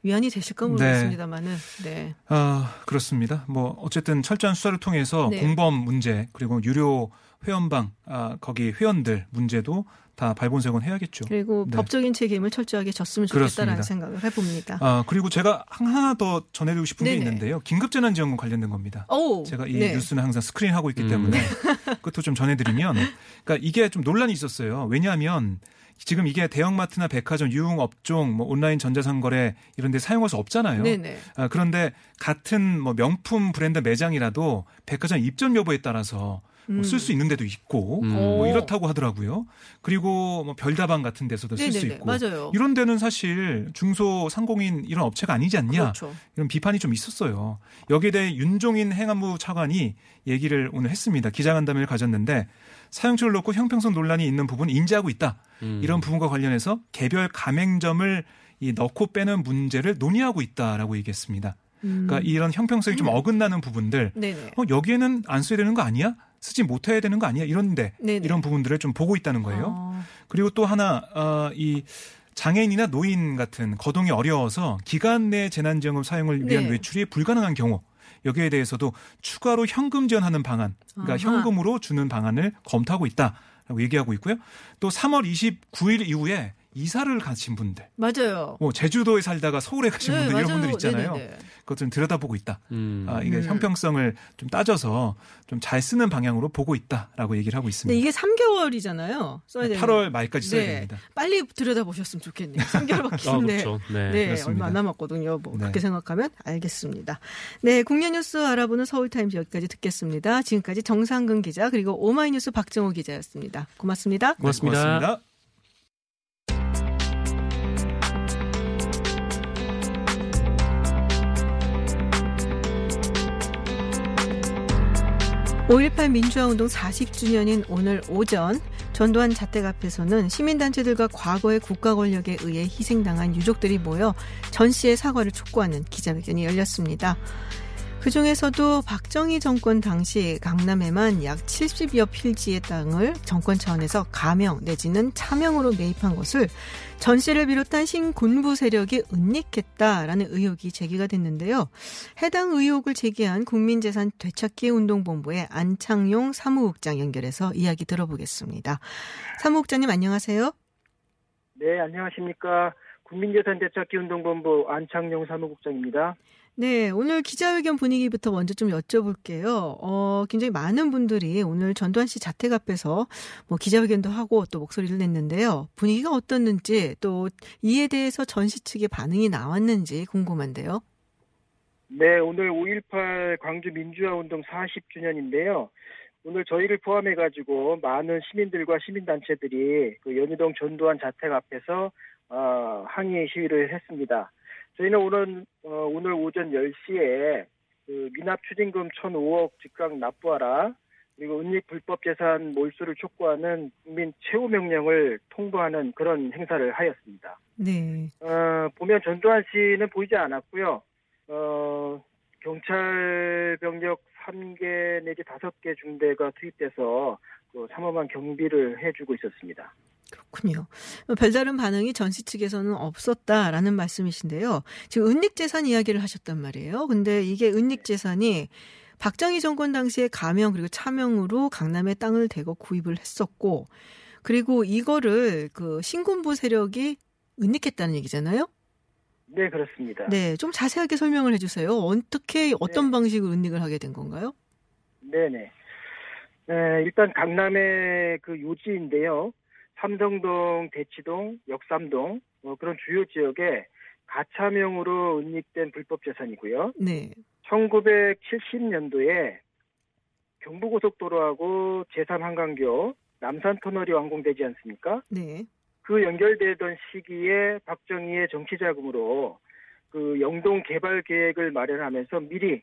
[SPEAKER 3] 위안이 되실까 모르겠습니다만은 네.
[SPEAKER 7] 아, 그렇습니다. 뭐 어쨌든 철저한 수사를 통해서
[SPEAKER 3] 네.
[SPEAKER 7] 공범 문제 그리고 유료 회원방 아, 거기 회원들 문제도 다 발본색원 해야겠죠.
[SPEAKER 3] 그리고
[SPEAKER 7] 네.
[SPEAKER 3] 법적인 책임을 철저하게 졌으면 좋겠다라는
[SPEAKER 7] 그렇습니다.
[SPEAKER 3] 생각을 해봅니다.
[SPEAKER 7] 아, 그리고 제가 하나 더 전해드리고 싶은
[SPEAKER 3] 네네.
[SPEAKER 7] 게 있는데요. 긴급재난지원금 관련된 겁니다.
[SPEAKER 3] 오,
[SPEAKER 7] 제가 이
[SPEAKER 3] 네.
[SPEAKER 7] 뉴스는 항상 스크린하고 있기
[SPEAKER 6] 음.
[SPEAKER 7] 때문에 그것도 좀 전해드리면 그러니까 이게 좀 논란이 있었어요. 왜냐하면 지금 이게 대형마트나 백화점, 유흥업종, 뭐 온라인 전자상거래 이런 데 사용할 수 없잖아요.
[SPEAKER 3] 네네.
[SPEAKER 7] 아, 그런데 같은 뭐 명품 브랜드 매장이라도 백화점 입점 여부에 따라서 뭐
[SPEAKER 3] 음.
[SPEAKER 7] 쓸수 있는 데도 있고
[SPEAKER 6] 음.
[SPEAKER 7] 뭐
[SPEAKER 3] 오.
[SPEAKER 7] 이렇다고 하더라고요. 그리고 뭐 별다방 같은 데서도 쓸 수. 있고
[SPEAKER 3] 맞아요.
[SPEAKER 7] 이런 데는 사실 중소 상공인 이런 업체가 아니지 않냐
[SPEAKER 3] 그렇죠.
[SPEAKER 7] 이런 비판이 좀 있었어요. 여기에 대해 윤종인 행안부 차관이 얘기를 오늘 했습니다. 기자간담회를 가졌는데 사용처를 놓고 형평성 논란이 있는 부분 인지하고 있다.
[SPEAKER 6] 음.
[SPEAKER 7] 이런 부분과 관련해서 개별 가맹점을 이 넣고 빼는 문제를 논의하고 있다라고 얘기했습니다.
[SPEAKER 3] 음.
[SPEAKER 7] 그러니까 이런 형평성이 좀 어긋나는 부분들
[SPEAKER 3] 네네.
[SPEAKER 7] 어, 여기에는 안 써야 되는 거 아니야? 쓰지 못해야 되는 거 아니야? 이런데
[SPEAKER 3] 네네.
[SPEAKER 7] 이런 부분들을 좀 보고 있다는 거예요.
[SPEAKER 3] 아,
[SPEAKER 7] 그리고 또 하나 어, 이 장애인이나 노인 같은 거동이 어려워서 기간 내 재난지원금 사용을 위한
[SPEAKER 3] 네.
[SPEAKER 7] 외출이 불가능한 경우 여기에 대해서도 추가로 현금 지원하는 방안, 그러니까
[SPEAKER 3] 아하.
[SPEAKER 7] 현금으로 주는 방안을 검토하고 있다라고 얘기하고 있고요. 또 3월 29일 이후에 이사를 가신 분들,
[SPEAKER 3] 맞아요.
[SPEAKER 7] 뭐 제주도에 살다가 서울에 가신
[SPEAKER 3] 네,
[SPEAKER 7] 분들 이런
[SPEAKER 3] 맞아요.
[SPEAKER 7] 분들 있잖아요.
[SPEAKER 3] 네네네.
[SPEAKER 7] 그것 좀 들여다보고 있다.
[SPEAKER 6] 음.
[SPEAKER 7] 아, 이게
[SPEAKER 3] 음.
[SPEAKER 7] 형평성을 좀 따져서 좀 잘 쓰는 방향으로 보고 있다라고 얘기를 하고 있습니다.
[SPEAKER 3] 이게 3개월이잖아요. 써야 되는.
[SPEAKER 7] 8월 말까지 써야
[SPEAKER 3] 네.
[SPEAKER 7] 됩니다.
[SPEAKER 3] 빨리 들여다보셨으면 좋겠네요. 3개월밖에
[SPEAKER 6] 아,
[SPEAKER 3] 네.
[SPEAKER 6] 그렇죠. 네.
[SPEAKER 3] 네,
[SPEAKER 7] 그렇습니다.
[SPEAKER 3] 얼마 안 남았거든요. 뭐
[SPEAKER 7] 네.
[SPEAKER 3] 그렇게 생각하면 알겠습니다. 네, 국내 뉴스 알아보는 서울타임즈 여기까지 듣겠습니다. 지금까지 정상근 기자 그리고 오마이뉴스 박정호 기자였습니다. 고맙습니다.
[SPEAKER 6] 고맙습니다.
[SPEAKER 7] 네, 고맙습니다.
[SPEAKER 3] 5.18 민주화운동 40주년인 오늘 오전 전두환 자택 앞에서는 시민단체들과 과거의 국가 권력에 의해 희생당한 유족들이 모여 전 씨의 사과를 촉구하는 기자회견이 열렸습니다. 그 중에서도 박정희 정권 당시 강남에만 약 70여 필지의 땅을 정권 차원에서 가명 내지는 차명으로 매입한 것을 전 씨를 비롯한 신군부 세력이 은닉했다라는 의혹이 제기가 됐는데요. 해당 의혹을 제기한 국민재산 되찾기 운동본부의 안창용 사무국장 연결해서 이야기 들어보겠습니다. 사무국장님 안녕하세요.
[SPEAKER 5] 네, 안녕하십니까. 국민재산 되찾기 운동본부 안창용 사무국장입니다.
[SPEAKER 3] 네, 오늘 기자회견 분위기부터 먼저 좀 여쭤볼게요. 어, 굉장히 많은 분들이 오늘 전두환 씨 자택 앞에서 뭐 기자회견도 하고 또 목소리를 냈는데요. 분위기가 어떻는지 또 이에 대해서 전시 측의 반응이 나왔는지 궁금한데요.
[SPEAKER 5] 네, 오늘 5.18 광주 민주화 운동 40주년인데요. 오늘 저희를 포함해가지고 많은 시민들과 시민단체들이 그 연희동 전두환 자택 앞에서 어, 항의 시위를 했습니다. 저희는 오늘 어, 오늘 오전 10시에 그 미납 추징금 1,005억 즉각 납부하라 그리고 은닉 불법 재산 몰수를 촉구하는 국민 최후 명령을 통보하는 그런 행사를 하였습니다.
[SPEAKER 3] 네.
[SPEAKER 5] 어, 보면 전두환 씨는 보이지 않았고요. 어, 경찰 병력 3개 내지 5개 중대가 투입돼서 그 삼엄한 경비를 해주고 있었습니다.
[SPEAKER 3] 그렇군요. 별다른 반응이 전시 측에서는 없었다라는 말씀이신데요. 지금 은닉재산 이야기를 하셨단 말이에요. 근데 이게 은닉재산이 박정희 정권 당시에 가명 그리고 차명으로 강남에 땅을 대고 구입을 했었고 그리고 이거를 그 신군부 세력이 은닉했다는 얘기잖아요.
[SPEAKER 5] 네, 그렇습니다.
[SPEAKER 3] 네, 좀 자세하게 설명을 해주세요. 어떻게 어떤
[SPEAKER 5] 네.
[SPEAKER 3] 방식으로 은닉을 하게 된 건가요?
[SPEAKER 5] 네네. 네, 일단 강남의 그 요지인데요. 삼성동, 대치동, 역삼동 뭐 그런 주요 지역에 가차명으로 은닉된 불법 재산이고요.
[SPEAKER 3] 네,
[SPEAKER 5] 1970년도에 경부고속도로하고 제3한강교 남산 터널이 완공되지 않습니까?
[SPEAKER 3] 네,
[SPEAKER 5] 그 연결되던 시기에 박정희의 정치 자금으로 그 영동 개발 계획을 마련하면서 미리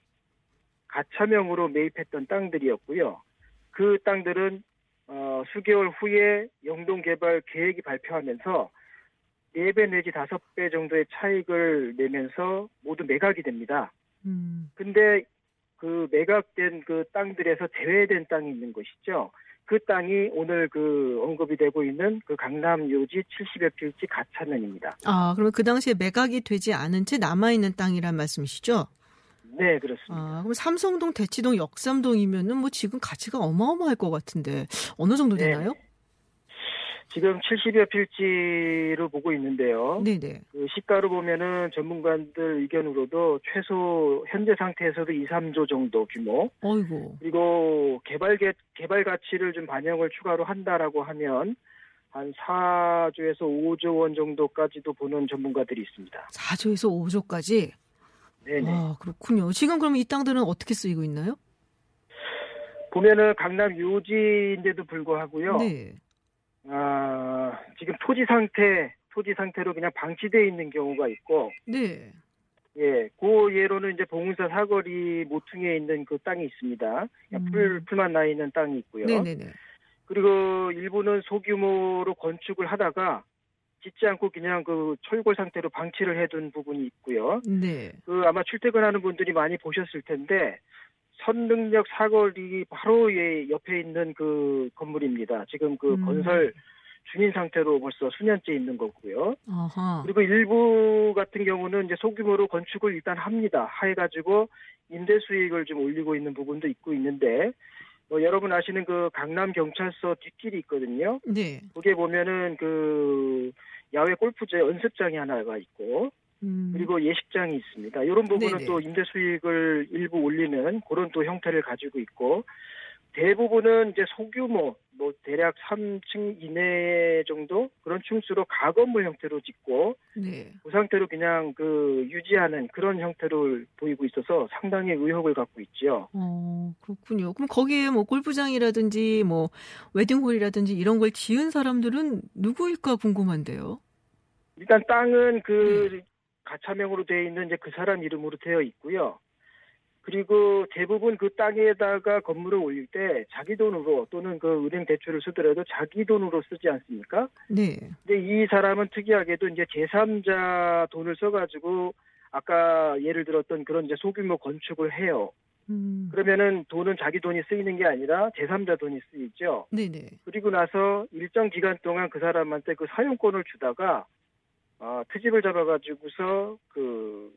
[SPEAKER 5] 가차명으로 매입했던 땅들이었고요. 그 땅들은 어, 수개월 후에 영동 개발 계획이 발표하면서 4배 내지 5배 정도의 차익을 내면서 모두 매각이 됩니다.
[SPEAKER 3] 음,
[SPEAKER 5] 근데 그 매각된 그 땅들에서 제외된 땅이 있는 것이죠. 그 땅이 오늘 그 언급이 되고 있는 그 강남 요지 70여 필지 가차면입니다.
[SPEAKER 3] 아 그러면 그 당시에 매각이 되지 않은 채 남아 있는 땅이란 말씀이시죠?
[SPEAKER 5] 네, 그렇습니다.
[SPEAKER 3] 아, 그럼 삼성동, 대치동, 역삼동이면은 뭐 지금 가치가 어마어마할 것 같은데 어느 정도
[SPEAKER 5] 네.
[SPEAKER 3] 되나요?
[SPEAKER 5] 지금 70여 필지로 보고 있는데요.
[SPEAKER 3] 네네.
[SPEAKER 5] 그 시가로 보면은 전문가들 의견으로도 최소 현재 상태에서도 2, 3조 정도 규모.
[SPEAKER 3] 어이고.
[SPEAKER 5] 그리고 개발 개, 개발 가치를 좀 반영을 추가로 한다라고 하면 한 4조에서 5조 원 정도까지도 보는 전문가들이 있습니다.
[SPEAKER 3] 4조에서 5조까지.
[SPEAKER 5] 네네.
[SPEAKER 3] 아, 그렇군요. 지금 그럼 이 땅들은 어떻게 쓰이고 있나요?
[SPEAKER 5] 보면은 강남 요지인데도 불구하고요.
[SPEAKER 3] 네.
[SPEAKER 5] 아, 지금 토지 상태, 토지 상태로 그냥 방치되어 있는 경우가 있고,
[SPEAKER 3] 네.
[SPEAKER 5] 예, 그 예로는 이제 봉은사 사거리 모퉁이에 있는 그 땅이 있습니다.
[SPEAKER 3] 음.
[SPEAKER 5] 풀, 풀만 나 있는 땅이 있고요.
[SPEAKER 3] 네네네.
[SPEAKER 5] 그리고 일부는 소규모로 건축을 하다가 짓지 않고 그냥 그 철골 상태로 방치를 해둔 부분이 있고요.
[SPEAKER 3] 네.
[SPEAKER 5] 그 아마 출퇴근하는 분들이 많이 보셨을 텐데 선능력 사거리 바로 예, 옆에 있는 그 건물입니다. 지금 그
[SPEAKER 3] 음.
[SPEAKER 5] 건설 중인 상태로 벌써 수년째 있는 거고요.
[SPEAKER 3] 아하.
[SPEAKER 5] 그리고 일부 같은 경우는 이제 소규모로 건축을 일단 합니다. 해가지고 임대 수익을 좀 올리고 있는 부분도 있고 있는데 뭐 여러분 아시는 그 강남 경찰서 뒷길이 있거든요.
[SPEAKER 3] 네.
[SPEAKER 5] 거기에 보면은 그 야외 골프장 연습장이 하나가 있고
[SPEAKER 3] 음.
[SPEAKER 5] 그리고 예식장이 있습니다. 이런 부분은
[SPEAKER 3] 네네.
[SPEAKER 5] 또 임대 수익을 일부 올리는 그런 또 형태를 가지고 있고 대부분은 이제 소규모 뭐 대략 3층 이내 정도 그런 층수로 가건물 형태로 짓고
[SPEAKER 3] 네.
[SPEAKER 5] 그 상태로 그냥 그 유지하는 그런 형태를 보이고 있어서 상당히 의혹을 갖고 있지요.
[SPEAKER 3] 어, 그렇군요. 그럼 거기에 뭐 골프장이라든지 뭐 웨딩홀이라든지 이런 걸 지은 사람들은 누구일까 궁금한데요.
[SPEAKER 5] 일단 땅은 그
[SPEAKER 3] 네.
[SPEAKER 5] 가차명으로 되어 있는 이제 그 사람 이름으로 되어 있고요. 그리고 대부분 그 땅에다가 건물을 올릴 때 자기 돈으로 또는 그 은행 대출을 쓰더라도 자기 돈으로 쓰지 않습니까?
[SPEAKER 3] 네.
[SPEAKER 5] 근데 이 사람은 특이하게도 이제 제3자 돈을 써가지고 아까 예를 들었던 그런 이제 소규모 건축을 해요.
[SPEAKER 3] 음.
[SPEAKER 5] 그러면은 돈은 자기 돈이 쓰이는 게 아니라 제3자 돈이 쓰이죠.
[SPEAKER 3] 네네.
[SPEAKER 5] 그리고 나서 일정 기간 동안 그 사람한테 그 사용권을 주다가 어, 트집을 잡아가지고서 그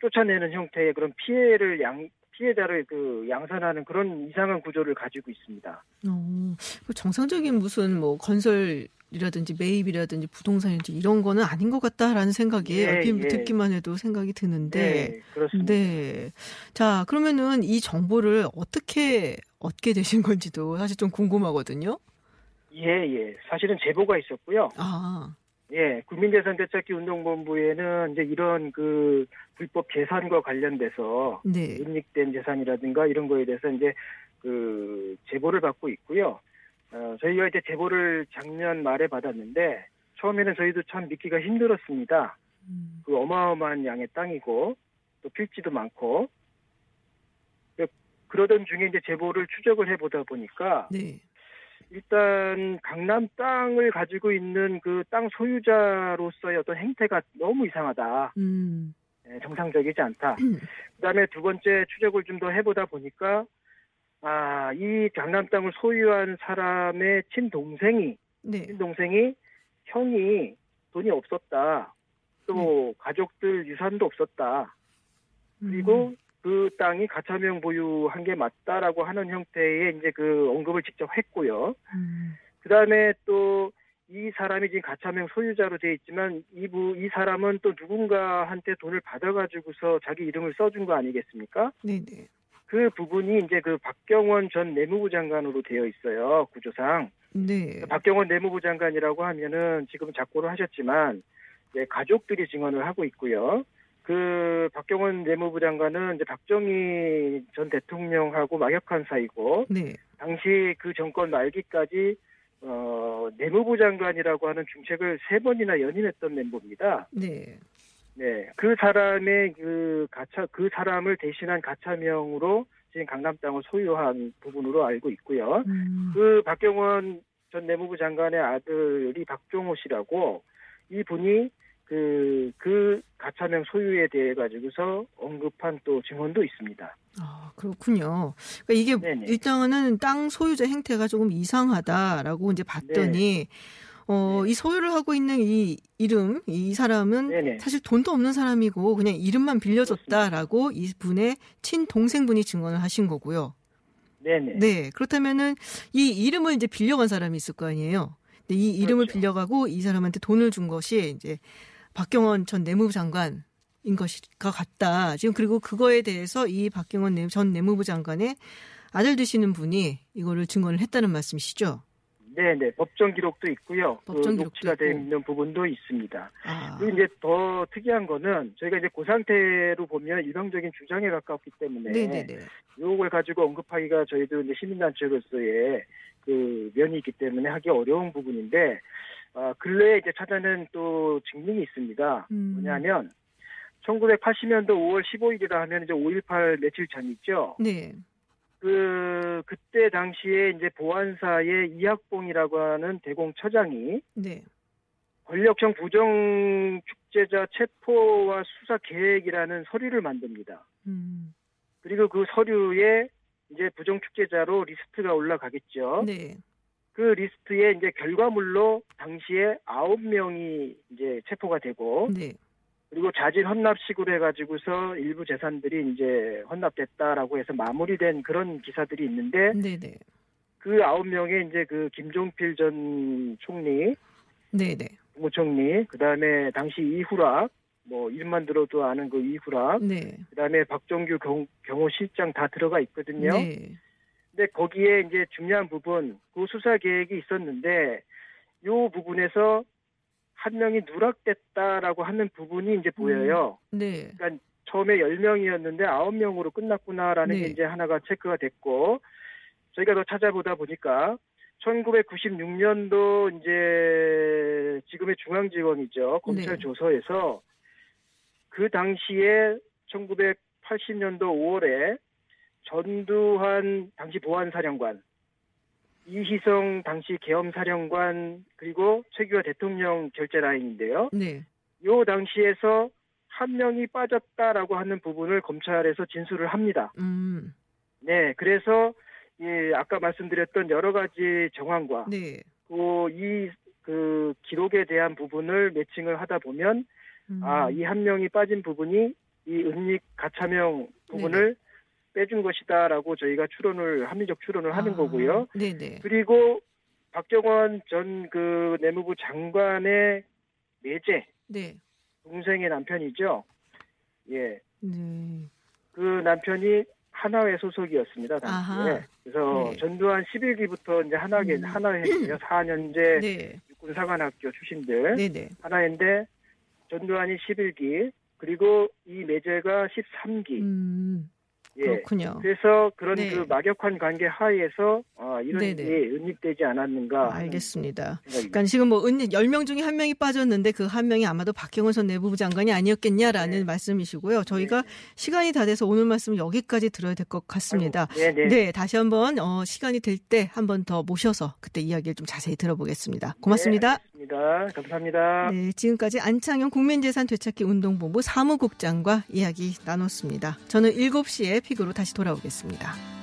[SPEAKER 5] 쫓아내는 형태의 그런 피해를 양 피해자를 그 양산하는 그런 이상한 구조를 가지고 있습니다.
[SPEAKER 3] 어, 그 정상적인 무슨 뭐 건설이라든지 매입이라든지 부동산이라든지 이런 거는 아닌 것 같다라는 생각이
[SPEAKER 5] 예, 예.
[SPEAKER 3] 듣기만 해도 생각이 드는데.
[SPEAKER 5] 네, 그렇습니다.
[SPEAKER 3] 네. 자, 그러면은 이 정보를 어떻게 얻게 되신 건지도 사실 좀 궁금하거든요.
[SPEAKER 5] 예, 예. 사실은 제보가 있었고요.
[SPEAKER 3] 아,
[SPEAKER 5] 예, 국민재산 되찾기 운동본부에는 이제 이런 그 불법 재산과 관련돼서
[SPEAKER 3] 네.
[SPEAKER 5] 은닉된 재산이라든가 이런 거에 대해서 이제 그 제보를 받고 있고요. 어, 저희가 이제 제보를 작년 말에 받았는데 처음에는 저희도 참 믿기가 힘들었습니다.
[SPEAKER 3] 음,
[SPEAKER 5] 그 어마어마한 양의 땅이고 또 필지도 많고 그- 그러던 중에 이제 제보를 추적을 해보다 보니까
[SPEAKER 3] 네.
[SPEAKER 5] 일단 강남 땅을 가지고 있는 그 땅 소유자로서의 어떤 행태가 너무 이상하다.
[SPEAKER 3] 음,
[SPEAKER 5] 예, 정상적이지 않다.
[SPEAKER 3] 음.
[SPEAKER 5] 그다음에 두 번째 추적을 좀 더 해보다 보니까 아, 이 강남 땅을 소유한 사람의 친동생이
[SPEAKER 3] 네.
[SPEAKER 5] 친동생이 형이 돈이 없었다. 또 가족들 유산도 없었다. 그리고
[SPEAKER 3] 음,
[SPEAKER 5] 그 땅이 가차명 보유한 게 맞다라고 하는 형태의 이제 그 언급을 직접 했고요.
[SPEAKER 3] 음,
[SPEAKER 5] 그 다음에 또 이 사람이 지금 가차명 소유자로 돼 있지만 이부 이 사람은 또 누군가한테 돈을 받아가지고서 자기 이름을 써준 거 아니겠습니까?
[SPEAKER 3] 네네.
[SPEAKER 5] 그 부분이 이제 그 박경원 전 내무부 장관으로 되어 있어요 구조상.
[SPEAKER 3] 네.
[SPEAKER 5] 박경원 내무부 장관이라고 하면은 지금 작고를 하셨지만 이제 가족들이 증언을 하고 있고요. 그 박경원 내무부 장관은 이제 박정희 전 대통령하고 막역한 사이고
[SPEAKER 3] 네.
[SPEAKER 5] 당시 그 정권 말기까지 어, 내무부 장관이라고 하는 중책을 세 번이나 연임했던 멤버입니다.
[SPEAKER 3] 네.
[SPEAKER 5] 네, 그 사람의 그 가차 그 사람을 대신한 가차명으로 지금 강남 땅을 소유한 부분으로 알고 있고요.
[SPEAKER 3] 음,
[SPEAKER 5] 그 박경원 전 내무부 장관의 아들이 박종호 씨라고 이 분이 그, 그 가차명 소유에 대해 가지고서 언급한 또 증언도 있습니다.
[SPEAKER 3] 아, 그렇군요. 그러니까 이게
[SPEAKER 5] 네네.
[SPEAKER 3] 일단은 땅 소유자 행태가 조금 이상하다라고 이제 봤더니 어, 이 소유를 하고 있는 이 이름, 이 사람은
[SPEAKER 5] 네네.
[SPEAKER 3] 사실 돈도 없는 사람이고 그냥 이름만 빌려줬다라고 이 분의 친동생분이 증언을 하신 거고요.
[SPEAKER 5] 네네.
[SPEAKER 3] 네. 그렇다면은 이 이름을 이제 빌려간 사람이 있을 거 아니에요. 근데 이 이름을
[SPEAKER 5] 그렇죠.
[SPEAKER 3] 빌려가고 이 사람한테 돈을 준 것이 이제 박경원 전 내무부 장관인 것과 같다. 지금 그리고 그거에 대해서 이 박경원 내- 전 내무부 장관의 아들 되시는 분이 이거를 증언을 했다는 말씀이시죠?
[SPEAKER 5] 네 네. 법정 기록도 있고요.
[SPEAKER 3] 법정
[SPEAKER 5] 그
[SPEAKER 3] 기록도
[SPEAKER 5] 녹취가 되어. 있는 부분도 있습니다.
[SPEAKER 3] 아,
[SPEAKER 5] 그리고 이제 더 특이한 거는 저희가 이제 그 상태로 보면 일방적인 주장에 가깝기 때문에
[SPEAKER 3] 네네네.
[SPEAKER 5] 이걸 가지고 언급하기가 저희도 이제 시민단체로서의 그 면이 있기 때문에 하기 어려운 부분인데 아, 근래에 이제 찾아낸 또 증명이 있습니다.
[SPEAKER 3] 음.
[SPEAKER 5] 뭐냐면 1980년도 5월 15일이라 하면 이제 5.18 며칠 전이죠.
[SPEAKER 3] 네.
[SPEAKER 5] 그 그때 당시에 이제 보안사의 이학봉이라고 하는 대공처장이
[SPEAKER 3] 네.
[SPEAKER 5] 권력형 부정 축제자 체포와 수사 계획이라는 서류를 만듭니다.
[SPEAKER 3] 음.
[SPEAKER 5] 그리고 그 서류에 이제 부정 축재자로 리스트가 올라가겠죠.
[SPEAKER 3] 네.
[SPEAKER 5] 그 리스트에 이제 결과물로 당시에 아홉 명이 이제 체포가 되고
[SPEAKER 3] 네.
[SPEAKER 5] 그리고 자진 헌납식으로 해가지고서 일부 재산들이 이제 헌납됐다라고 해서 마무리된 그런 기사들이 있는데
[SPEAKER 3] 네네.
[SPEAKER 5] 그 아홉 명의 이제 그 김종필 전 총리,
[SPEAKER 3] 네네.
[SPEAKER 5] 국무총리, 그 다음에 당시 이후락, 뭐 이름만 들어도 아는 그 이후락,
[SPEAKER 3] 네.
[SPEAKER 5] 그 다음에 박정규 경, 경호실장 다 들어가 있거든요.
[SPEAKER 3] 네.
[SPEAKER 5] 근데 거기에 이제 중요한 부분, 그 수사 계획이 있었는데, 요 부분에서 한 명이 누락됐다라고 하는 부분이 이제 보여요.
[SPEAKER 3] 네.
[SPEAKER 5] 그러니까 처음에 10명이었는데 9명으로 끝났구나라는
[SPEAKER 3] 네.
[SPEAKER 5] 게 이제 하나가 체크가 됐고, 저희가 더 찾아보다 보니까 1996년도 이제 지금의 중앙지검이죠. 검찰
[SPEAKER 3] 네.
[SPEAKER 5] 조서에서 그 당시에 1980년도 5월에 전두환 당시 보안사령관, 이희성 당시 계엄사령관 그리고 최규하 대통령 결재 라인인데요.
[SPEAKER 3] 네.
[SPEAKER 5] 요 당시에서 한 명이 빠졌다라고 하는 부분을 검찰에서 진술을 합니다.
[SPEAKER 3] 음.
[SPEAKER 5] 네, 그래서 예, 아까 말씀드렸던 여러 가지 정황과
[SPEAKER 3] 네.
[SPEAKER 5] 이그 기록에 대한 부분을 매칭을 하다 보면
[SPEAKER 3] 음.
[SPEAKER 5] 아, 이 한 명이 빠진 부분이 이 은닉 가차명 부분을 빼준 것이다라고 저희가 추론을 합리적 추론을 하는
[SPEAKER 3] 아,
[SPEAKER 5] 거고요.
[SPEAKER 3] 네네.
[SPEAKER 5] 그리고 박정원 전 그 내무부 장관의 매제
[SPEAKER 3] 네.
[SPEAKER 5] 동생의 남편이죠. 예,
[SPEAKER 3] 네.
[SPEAKER 5] 그 남편이 하나회 소속이었습니다.
[SPEAKER 3] 아하.
[SPEAKER 5] 당시에. 그래서
[SPEAKER 3] 네.
[SPEAKER 5] 전두환 11기부터 이제 하나회
[SPEAKER 3] 음.
[SPEAKER 5] 하나회였어요. 4년제
[SPEAKER 3] 네.
[SPEAKER 5] 육군 사관학교 출신들
[SPEAKER 3] 네네.
[SPEAKER 5] 하나인데 전두환이 11기 그리고 이 매제가 13기.
[SPEAKER 3] 음.
[SPEAKER 5] 예.
[SPEAKER 3] 그렇군요.
[SPEAKER 5] 그래서 그런
[SPEAKER 3] 네.
[SPEAKER 5] 그 막역한 관계 하에서 어, 이런
[SPEAKER 3] 네네.
[SPEAKER 5] 일이 은닉되지 않았는가 알겠습니다.
[SPEAKER 3] 그러니까 지금 뭐 은, 10명 중에 한 명이 빠졌는데 그 한 명이 아마도 박경원 전 내부부 장관이 아니었겠냐라는
[SPEAKER 5] 네.
[SPEAKER 3] 말씀이시고요. 저희가 시간이 다 돼서 오늘 말씀 여기까지 들어야 될 것 같습니다.
[SPEAKER 5] 아이고, 네네.
[SPEAKER 3] 네, 다시 한번 어, 시간이 될 때 한 번 더 모셔서 그때 이야기를 좀 자세히 들어보겠습니다. 고맙습니다.
[SPEAKER 5] 네, 알겠습니다. 감사합니다.
[SPEAKER 3] 네, 지금까지 안창영 국민재산 되찾기 운동본부 사무국장과 이야기 나눴습니다. 저는 7시에 픽으로 다시 돌아오겠습니다.